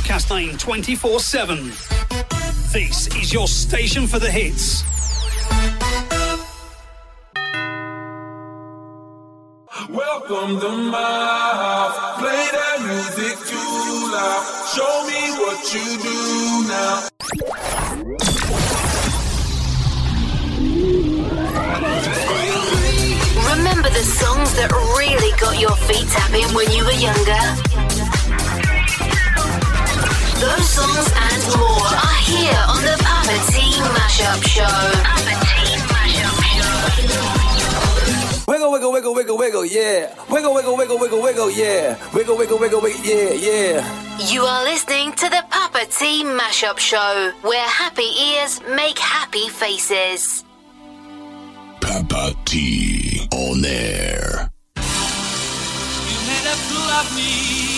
broadcasting 24 7. This is your station for the hits. Welcome to my house. Play that music too loud. Show me what you do now. Remember the songs that really got your feet tapping when you were younger? Those songs and more are here on the Papa T Mashup Show. Mashup Show. Wiggle, wiggle, wiggle, wiggle, wiggle, yeah. Wiggle, wiggle, wiggle, wiggle, wiggle, yeah. Wiggle, wiggle, wiggle, wiggle, yeah, yeah. You are listening to the Papa T Mashup Show, where happy ears make happy faces. Papa T on air. You made a fool of me,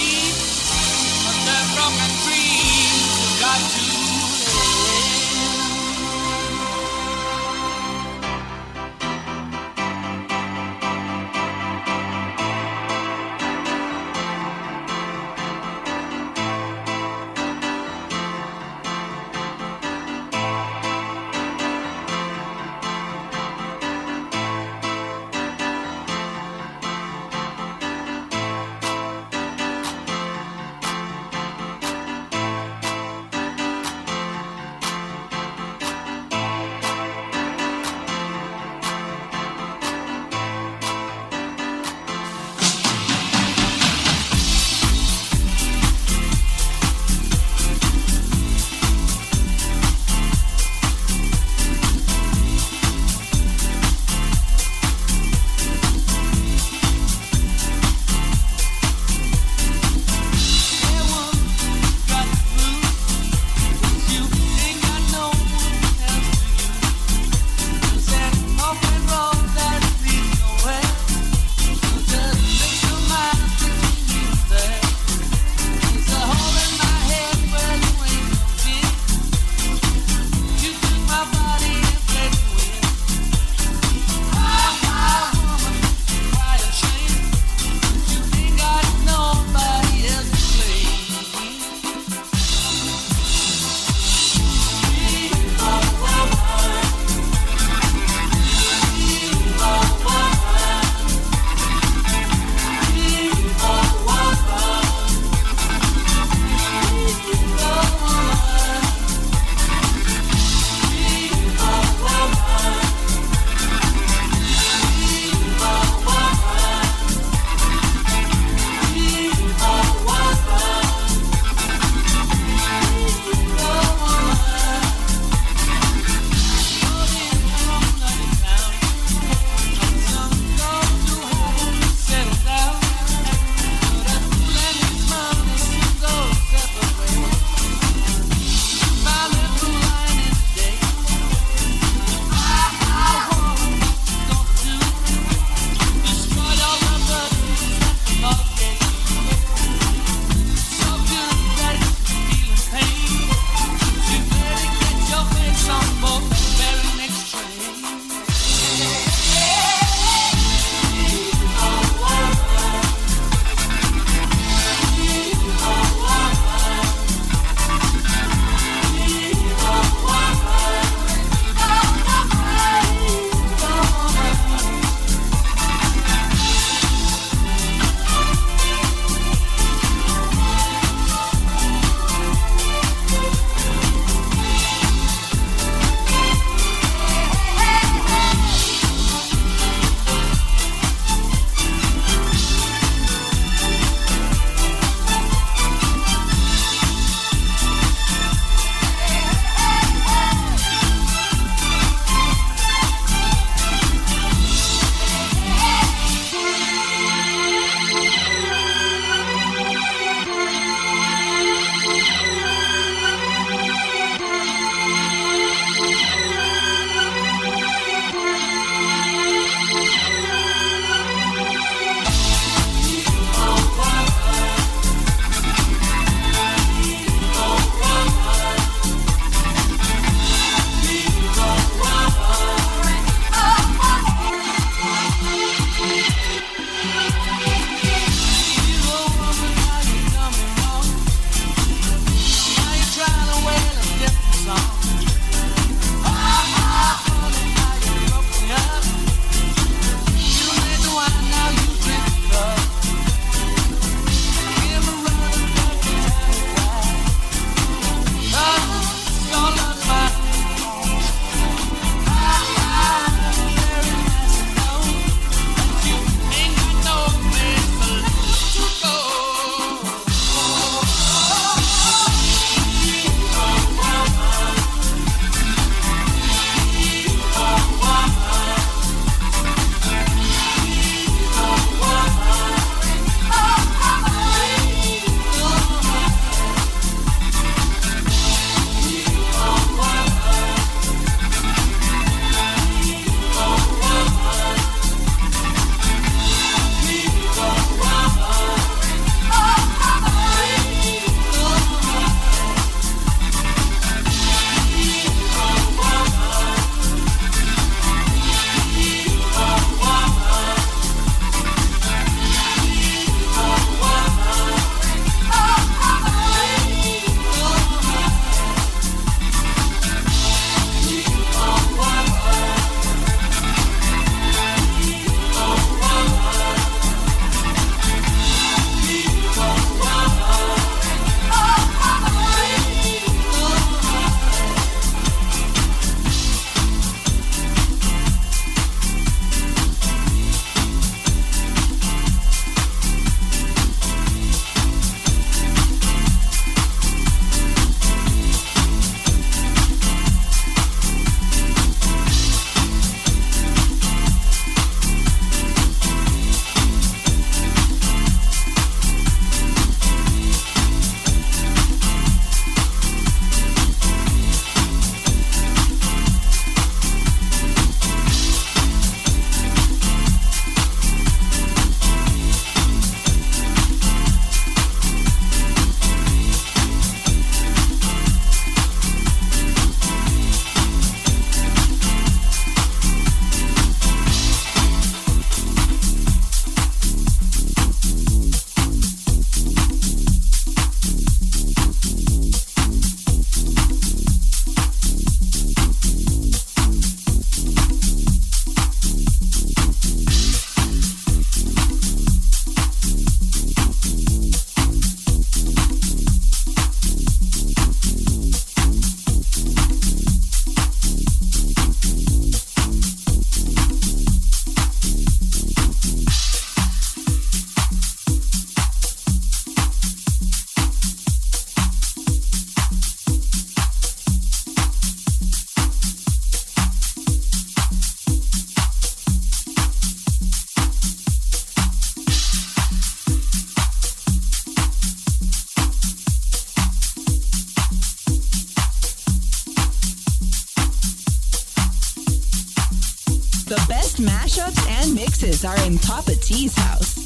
and are in Papa T's house.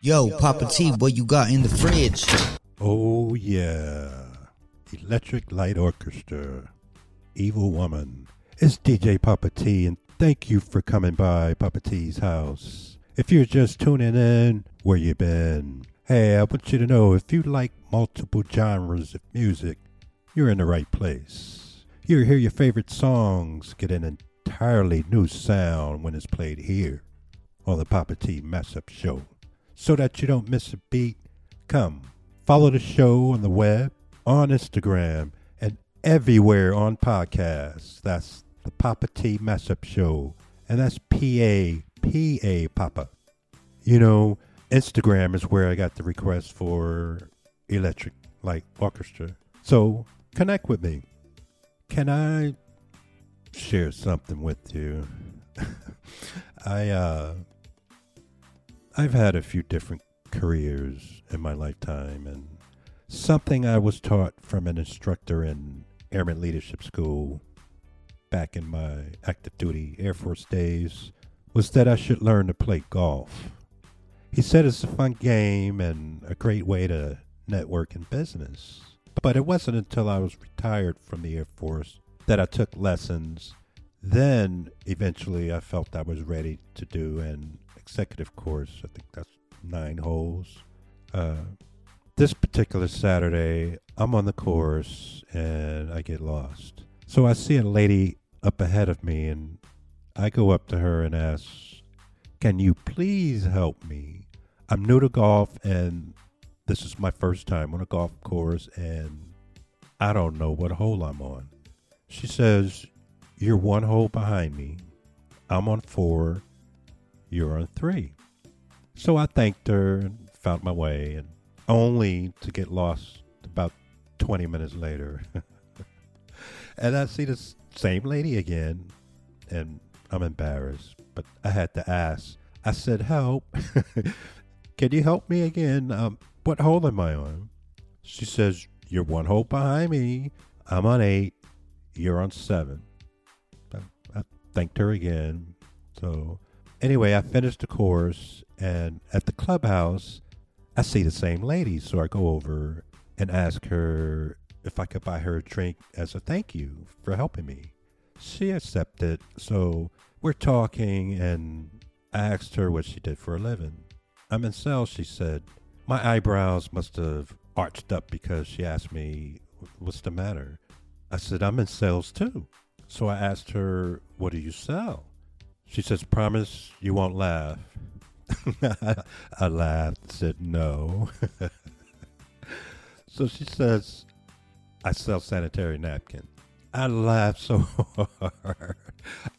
Yo, Papa T, what you got in the fridge? Oh, yeah. Electric Light Orchestra. Evil Woman. It's DJ Papa T, and thank you for coming by Papa T's house. If you're just tuning in, where you been? Hey, I want you to know if you like multiple genres of music, you're in the right place. You'll hear your favorite songs get an entirely new sound when it's played here on the Papa T Mashup Show. So that you don't miss a beat, come follow the show on the web, on Instagram, and everywhere on podcasts. That's the Papa T Mashup Show, and that's P A P A Papa. You know, Instagram is where I got the request for Electric Light Orchestra. So connect with me. Can I share something with you? I uh I've had a few different careers in my lifetime and something I was taught from an instructor in Airman Leadership School back in my active duty Air Force days was that I should learn to play golf. He said it's a fun game and a great way to network in business. But it wasn't until I was retired from the Air Force that I took lessons. Then eventually I felt I was ready to do an executive course. I think that's nine holes. Uh, this particular Saturday, I'm on the course and I get lost. So I see a lady up ahead of me and I go up to her and ask, Can you please help me? I'm new to golf and this is my first time on a golf course and I don't know what hole I'm on. She says, You're one hole behind me. I'm on four. You're on three. So I thanked her and found my way, and only to get lost about 20 minutes later. and I see the same lady again, and I'm embarrassed, but I had to ask. I said, Help. Can you help me again? Um, what hole am I on? She says, You're one hole behind me. I'm on eight. You're on seven. I, I thanked her again. So, anyway, I finished the course, and at the clubhouse, I see the same lady. So I go over and ask her if I could buy her a drink as a thank you for helping me. She accepted. So we're talking, and I asked her what she did for a living. I'm in sales, she said. My eyebrows must have arched up because she asked me, What's the matter? I said, I'm in sales too. So I asked her, What do you sell? She says, Promise you won't laugh. I laughed, said no. so she says, I sell sanitary napkins. I laughed so hard.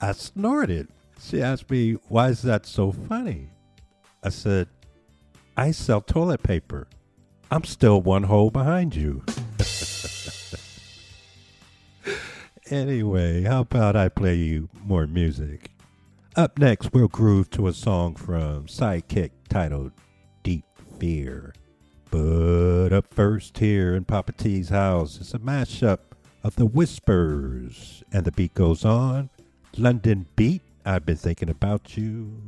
I snorted. She asked me, Why is that so funny? I said, I sell toilet paper. I'm still one hole behind you. anyway, how about I play you more music? Up next, we'll groove to a song from Sidekick titled Deep Fear. But up first, here in Papa T's house, is a mashup of the Whispers. And the beat goes on Londonbeat, I've been thinking about you.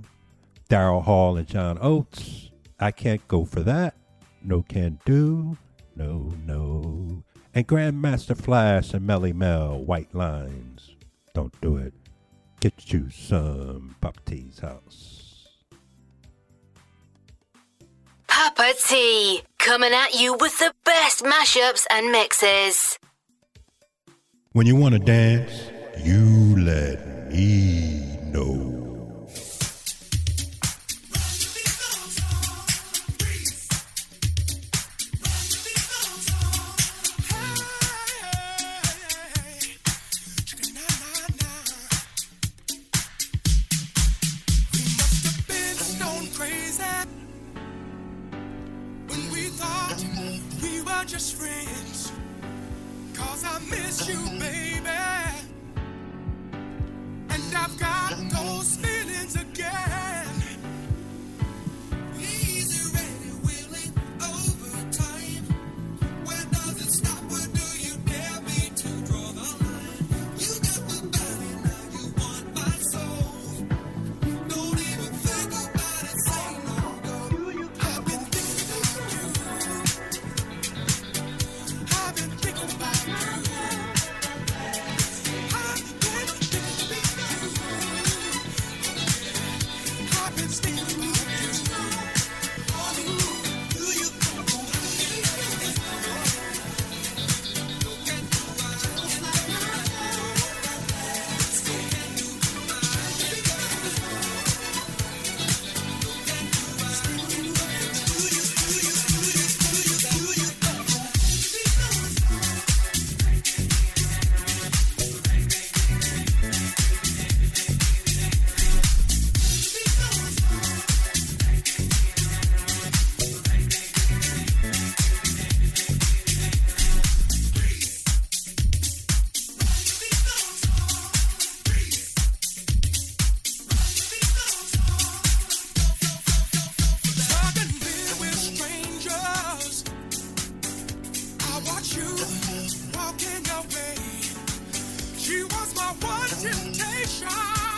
Daryl Hall and John Oates, I can't go for that. No can do. No, no. And Grandmaster Flash and Melle Mel, White Lines. Don't do it. Get you some Papa T's house. Papa T, coming at you with the best mashups and mixes. When you want to dance, you let me She was my one temptation.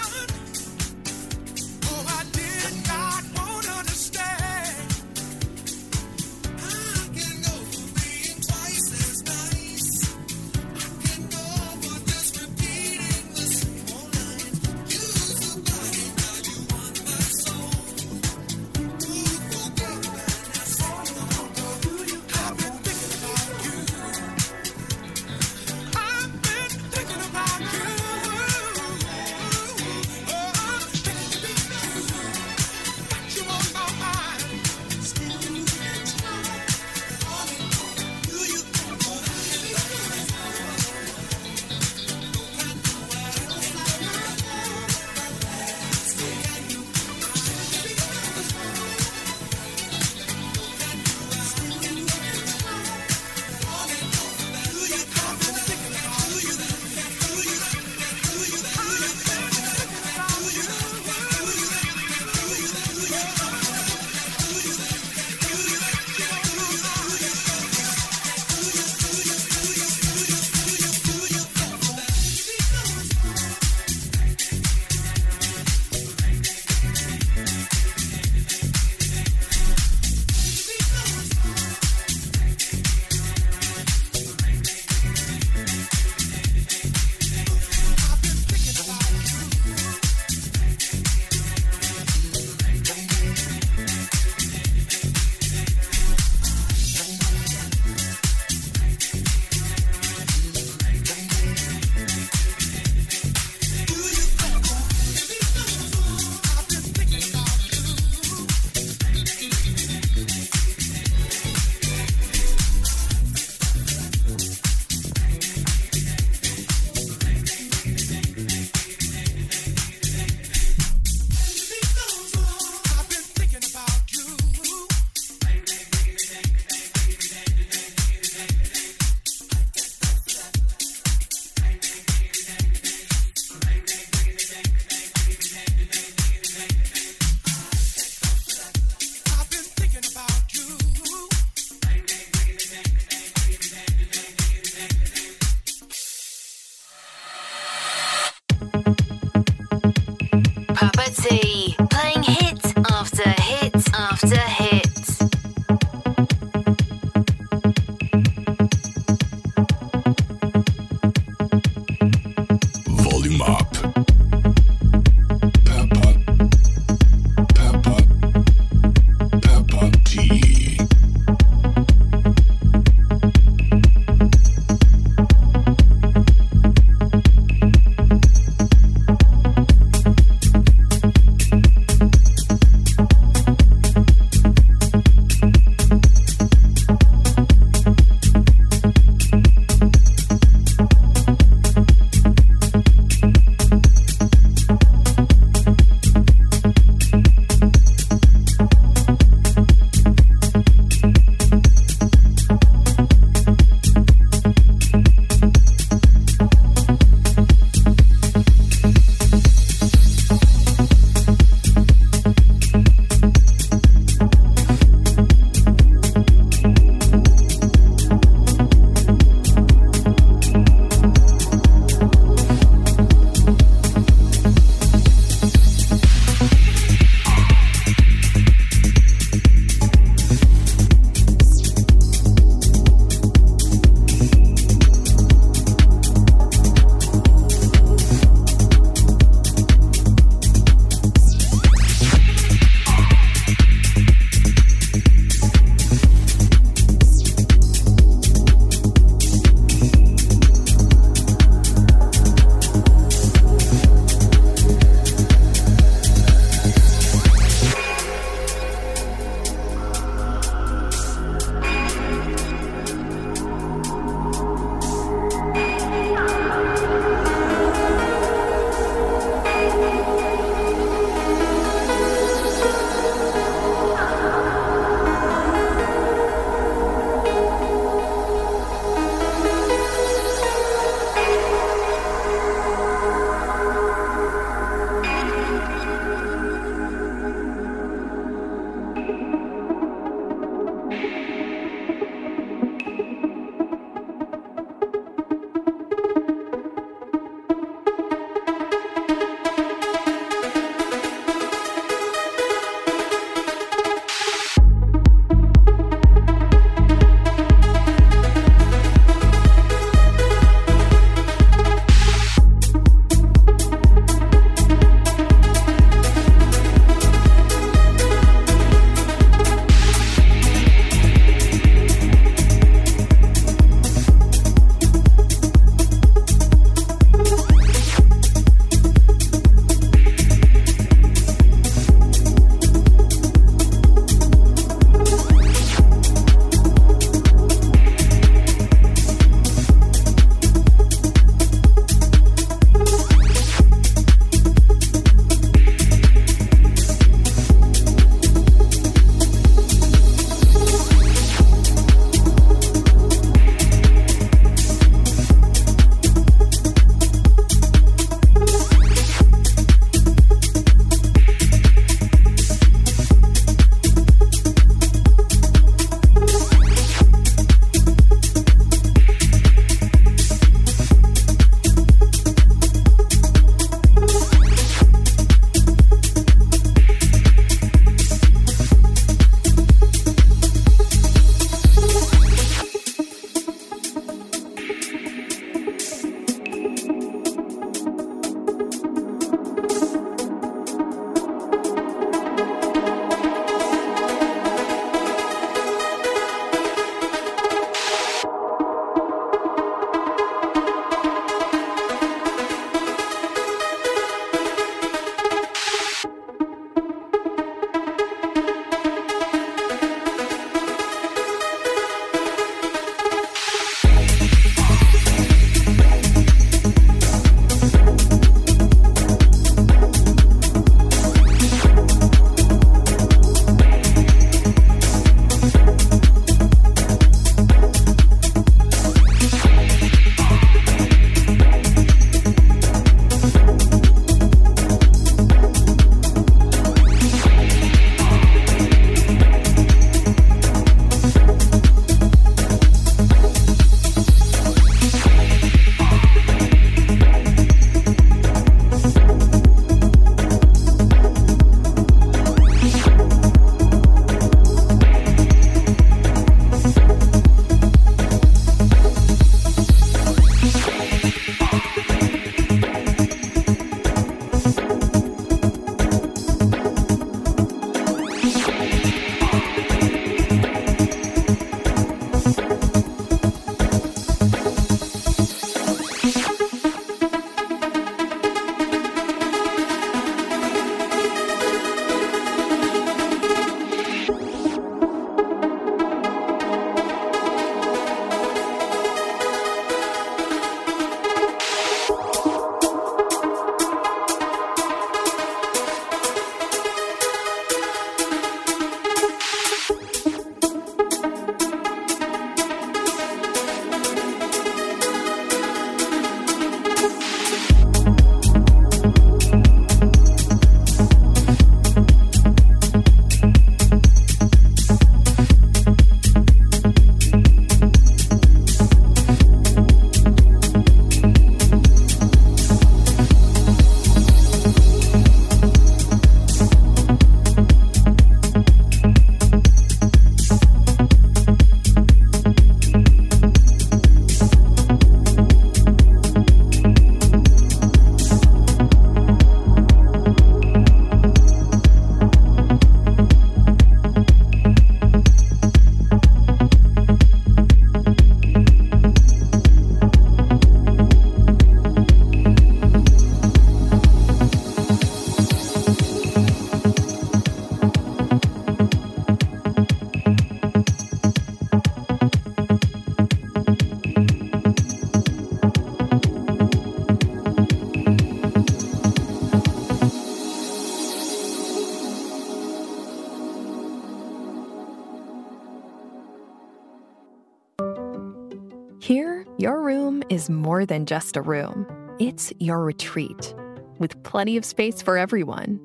Is more than just a room, it's your retreat with plenty of space for everyone.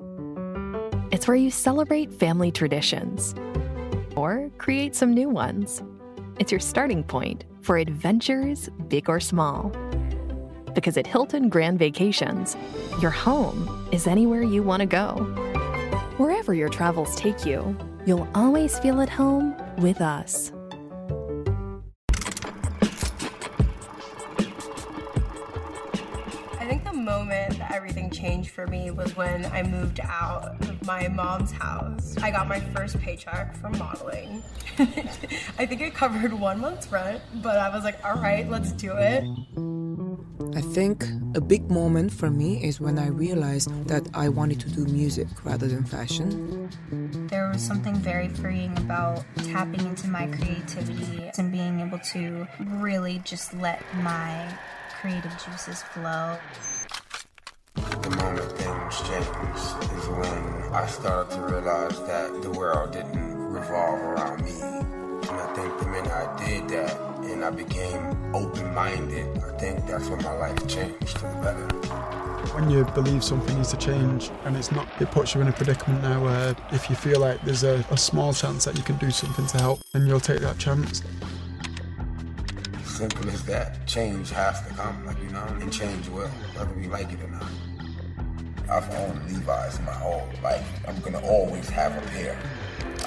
It's where you celebrate family traditions or create some new ones. It's your starting point for adventures, big or small. Because at Hilton Grand Vacations, your home is anywhere you want to go. Wherever your travels take you, you'll always feel at home with us. Changed for me was when I moved out of my mom's house. I got my first paycheck from modeling. I think it covered one month's rent, but I was like, all right, let's do it. I think a big moment for me is when I realized that I wanted to do music rather than fashion. There was something very freeing about tapping into my creativity and being able to really just let my creative juices flow. The moment things changed is when I started to realize that the world didn't revolve around me. And I think the minute I did that and I became open minded, I think that's when my life changed for the better. When you believe something needs to change and it's not, it puts you in a predicament now where if you feel like there's a, a small chance that you can do something to help, then you'll take that chance. Simple as that. Change has to come, like you know, and change will, whether we like it or not. I've owned Levi's my whole life. I'm gonna always have a pair.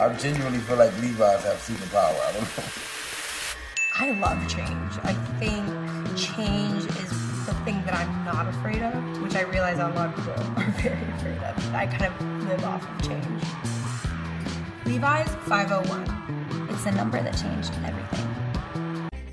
I genuinely feel like Levi's have superpower. I don't know. I love change. I think change is the thing that I'm not afraid of, which I realize a lot of people are very afraid of. I kind of live off of change. Levi's 501. It's the number that changed everything.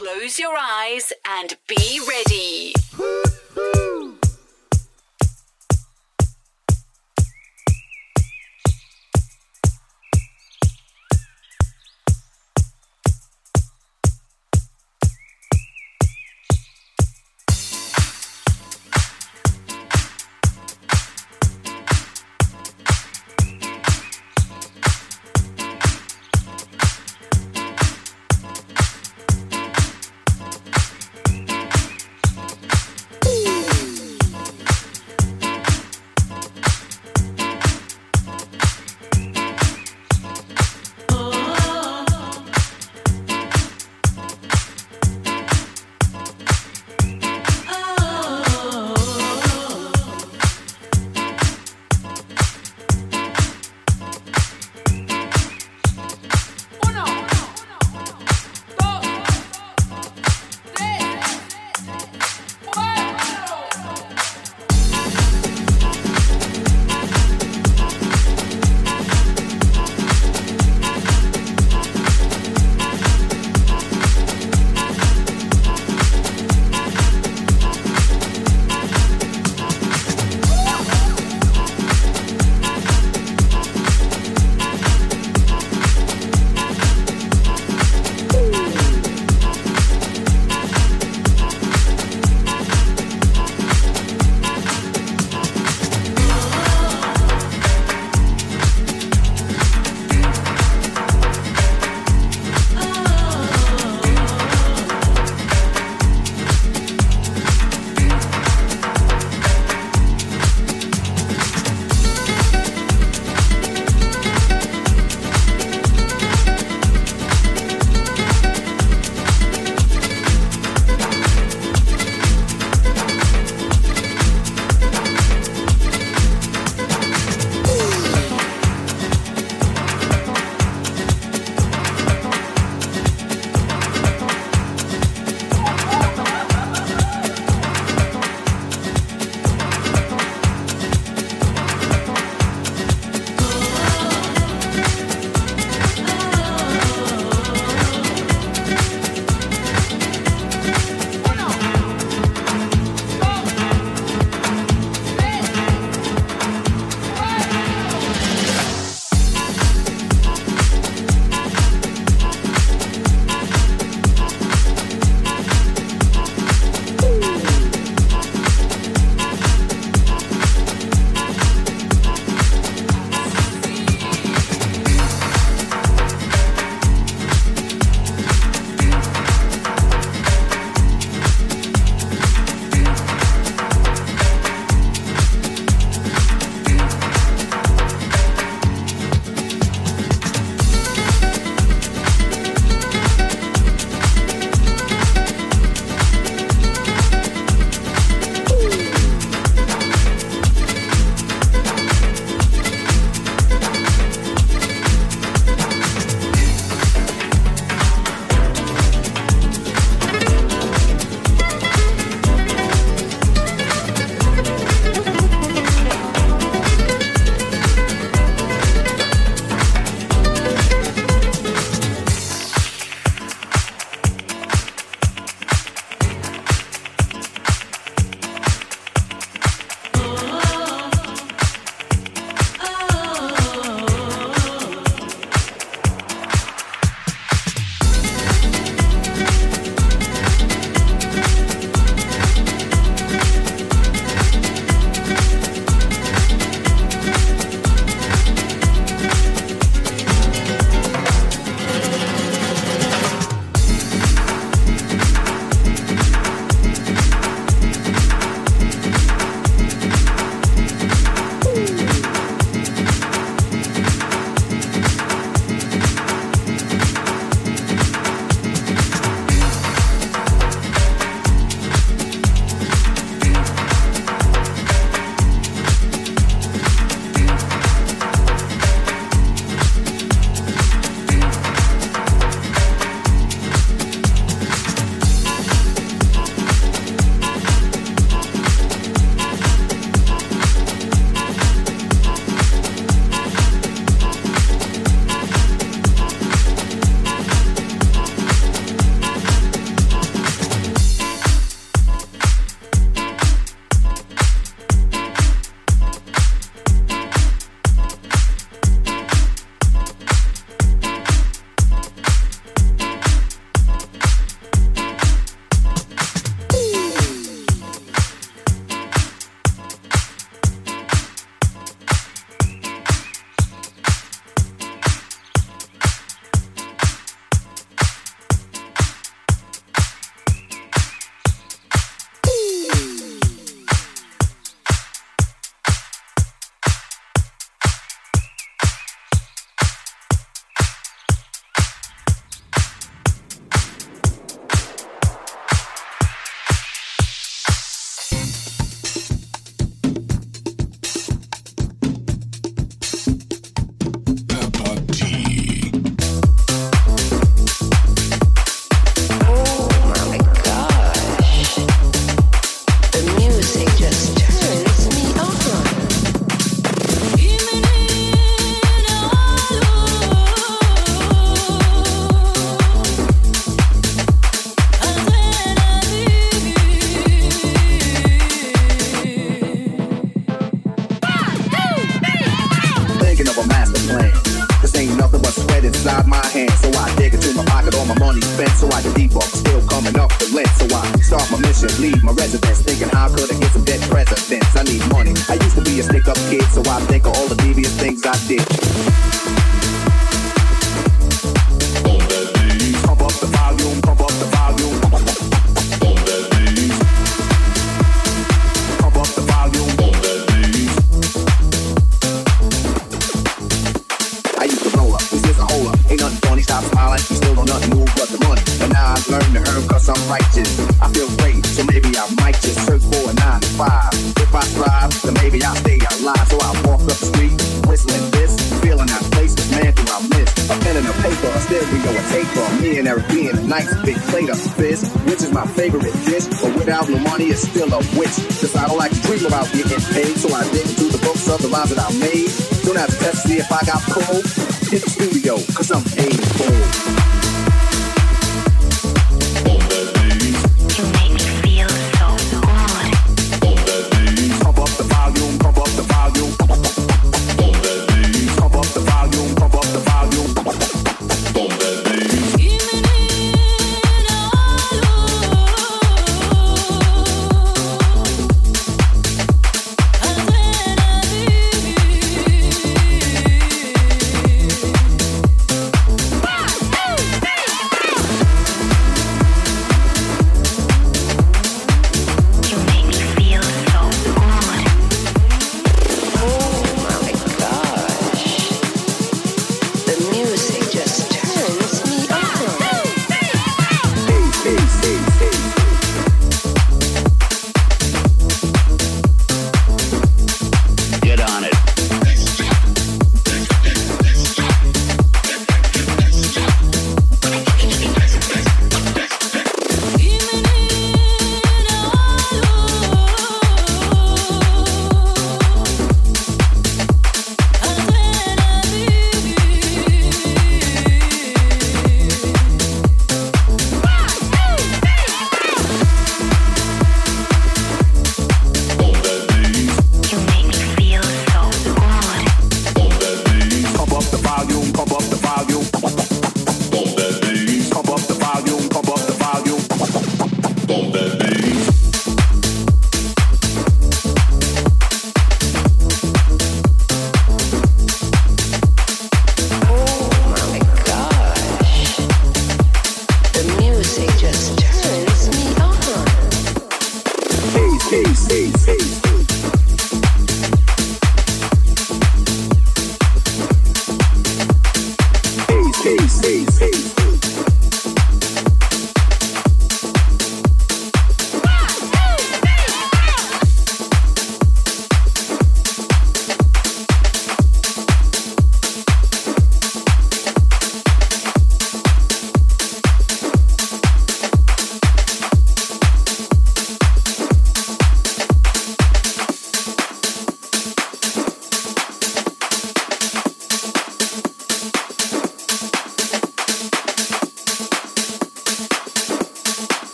Close your eyes and be ready. Mission, leave my residence, thinking how could I get some dead presidents? I need money. I used to be a stick up kid, so I think of all the devious things I did. Money, it's still a wish. Cause I don't like to dream about getting paid, so I dig into the books of the rhymes that I made. Don't have to test see if I got cold.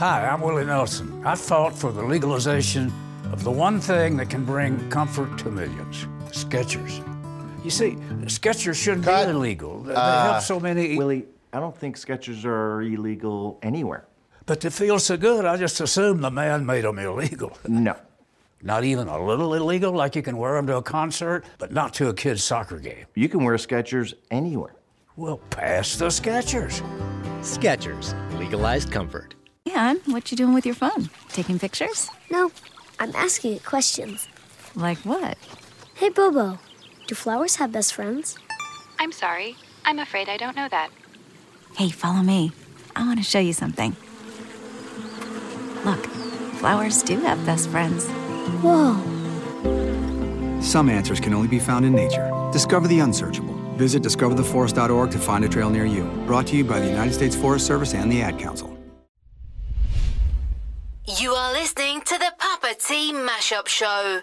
Hi, I'm Willie Nelson. I fought for the legalization of the one thing that can bring comfort to millions Skechers. You see, Skechers shouldn't be illegal. They Uh, help so many. Willie, I don't think Skechers are illegal anywhere. But they feel so good, I just assumed the man made them illegal. No. Not even a little illegal, like you can wear them to a concert, but not to a kid's soccer game. You can wear Skechers anywhere. Well, pass the Skechers. Skechers, legalized comfort. And what you doing with your phone? Taking pictures? No, I'm asking it questions. Like what? Hey, Bobo, do flowers have best friends? I'm sorry. I'm afraid I don't know that. Hey, follow me. I want to show you something. Look, flowers do have best friends. Whoa. Some answers can only be found in nature. Discover the unsearchable. Visit discovertheforest.org to find a trail near you. Brought to you by the United States Forest Service and the Ad Council. You are listening to the Papa T Mashup Show.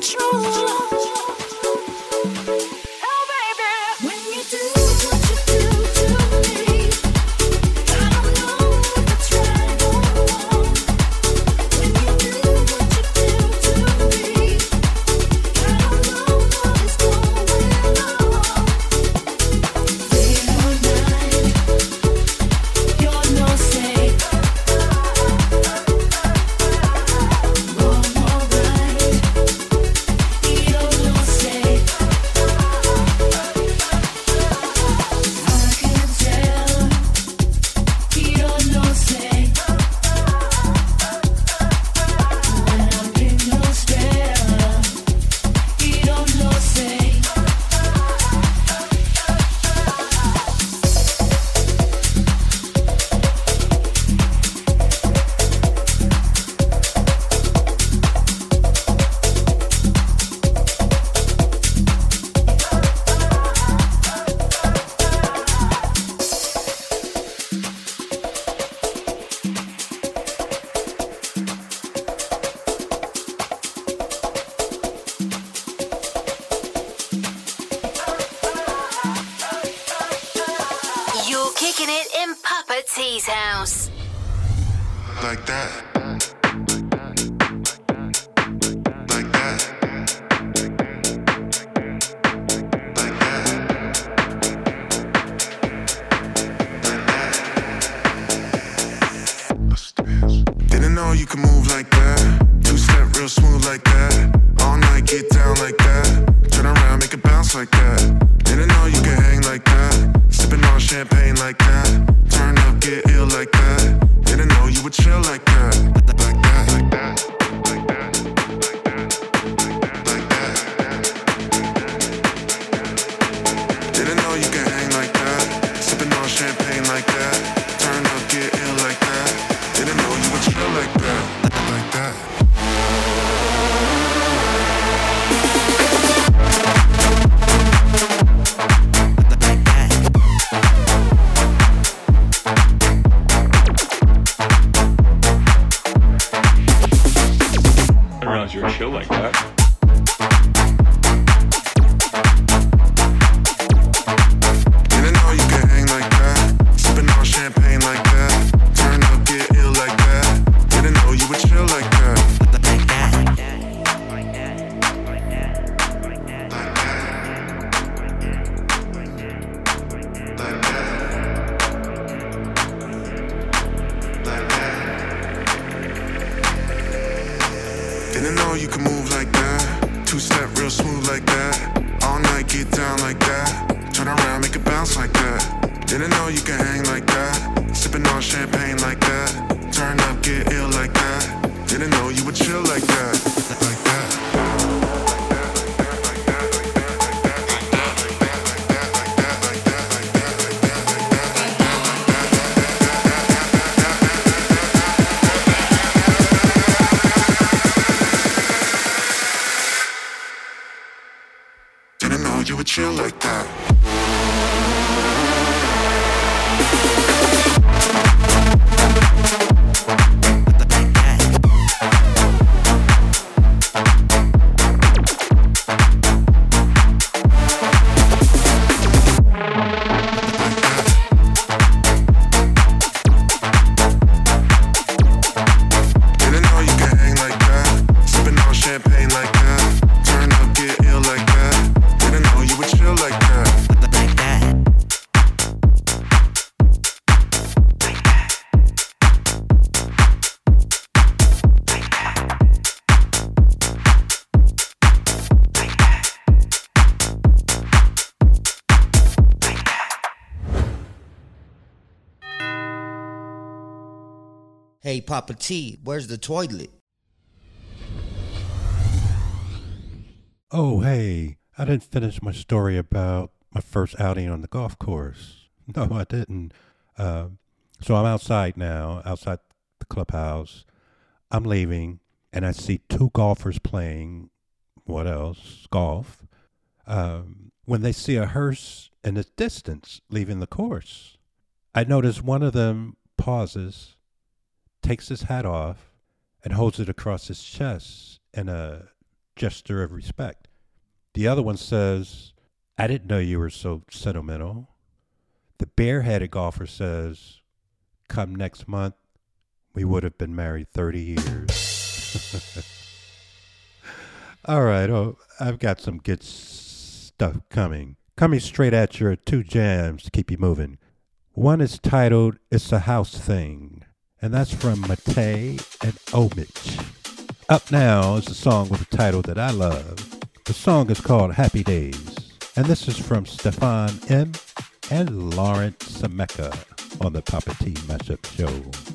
control. Papa T, where's the toilet? Oh, hey, I didn't finish my story about my first outing on the golf course. No, I didn't. Uh, so I'm outside now, outside the clubhouse. I'm leaving, and I see two golfers playing. What else? Golf. Um, when they see a hearse in the distance leaving the course, I notice one of them pauses, takes his hat off, and holds it across his chest in a gesture of respect. The other one says, I didn't know you were so sentimental. The bareheaded golfer says, Come next month, we would have been married 30 years. All right, oh, I've got some good stuff coming. Coming straight at your two jams to keep you moving. One is titled It's a House Thing, and that's from Matei and Omich. Up now is a song with a title that I love. The song is called Happy Days, and this is from Stephan M. and Lawrence Simeca on the Papa T Mashup Show.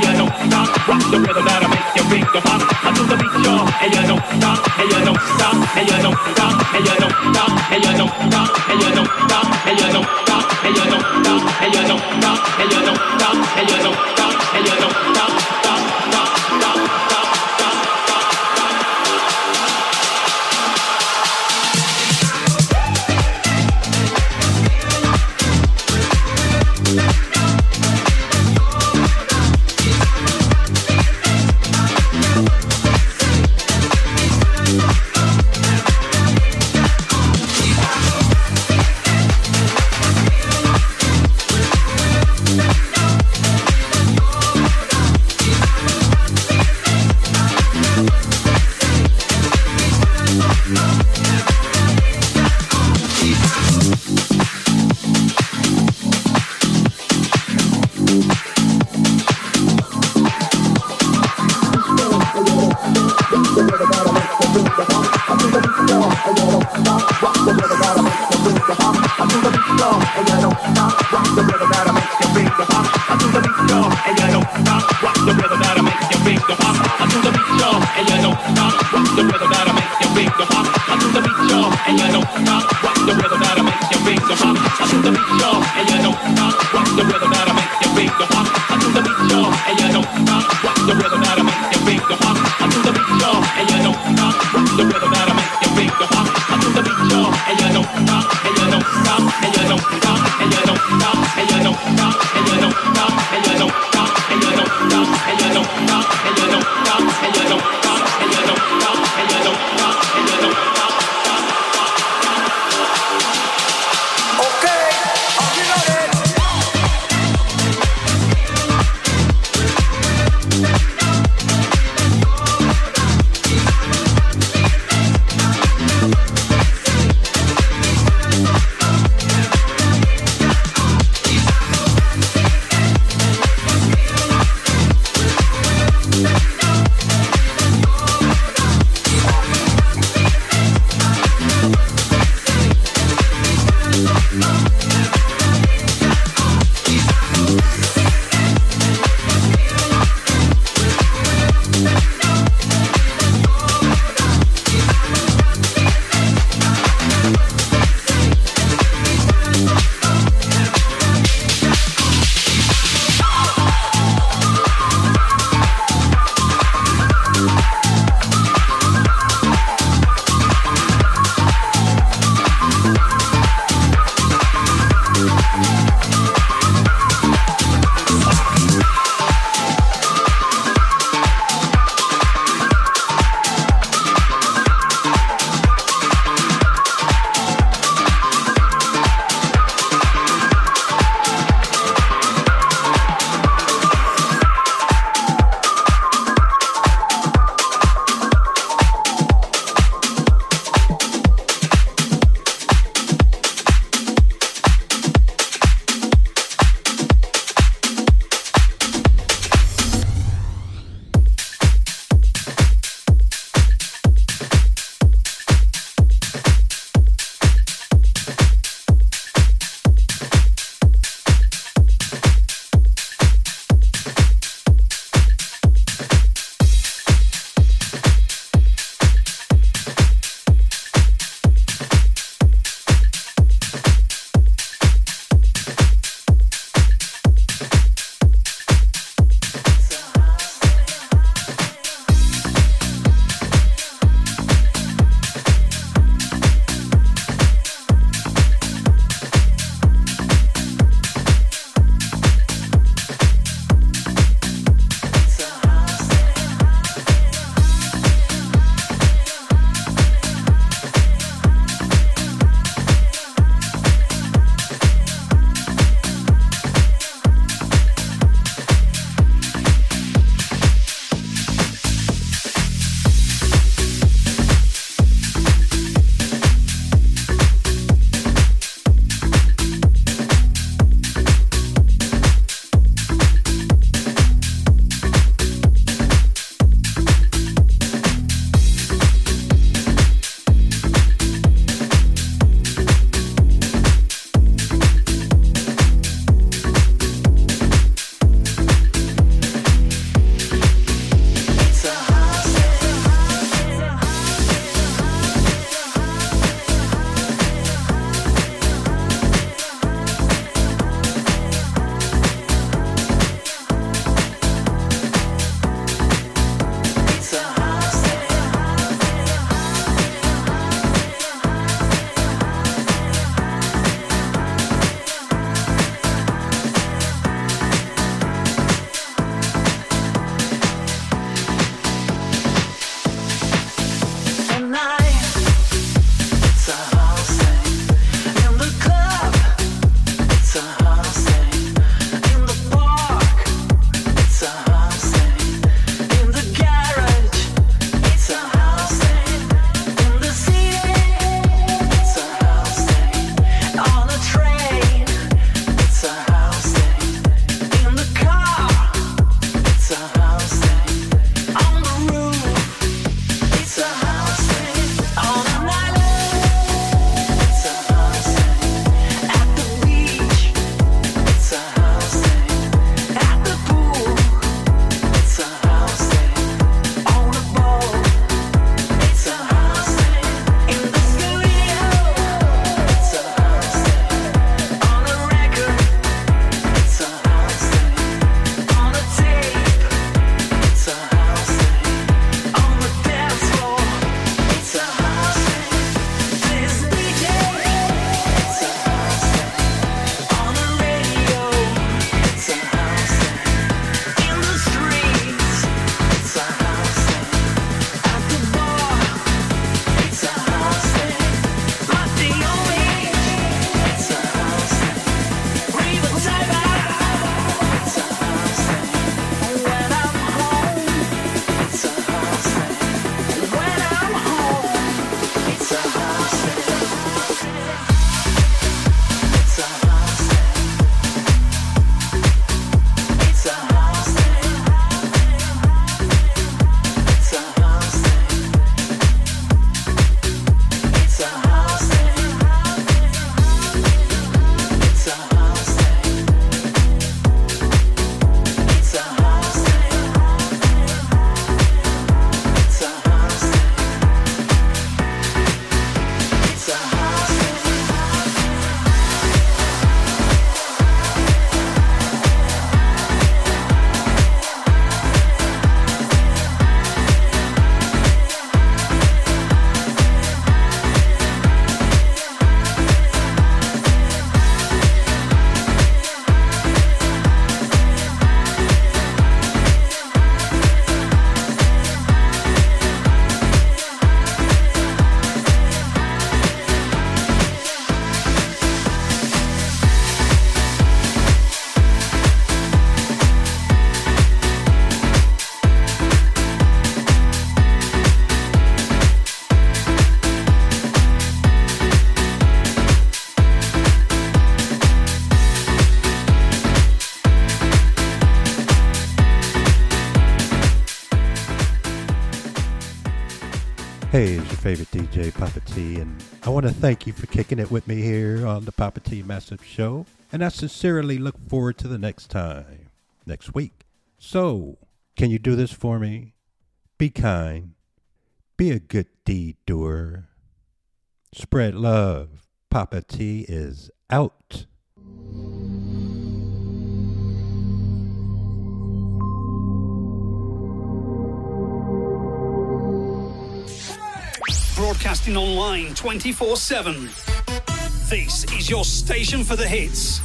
fire. No thank you for kicking it with me here on the Papa T Mashup Show. And I sincerely look forward to the next time, next week. So, can you do this for me? Be kind. Be a good deed doer. Spread love. Papa T is out. Broadcasting online 24 7. This is your station for the hits.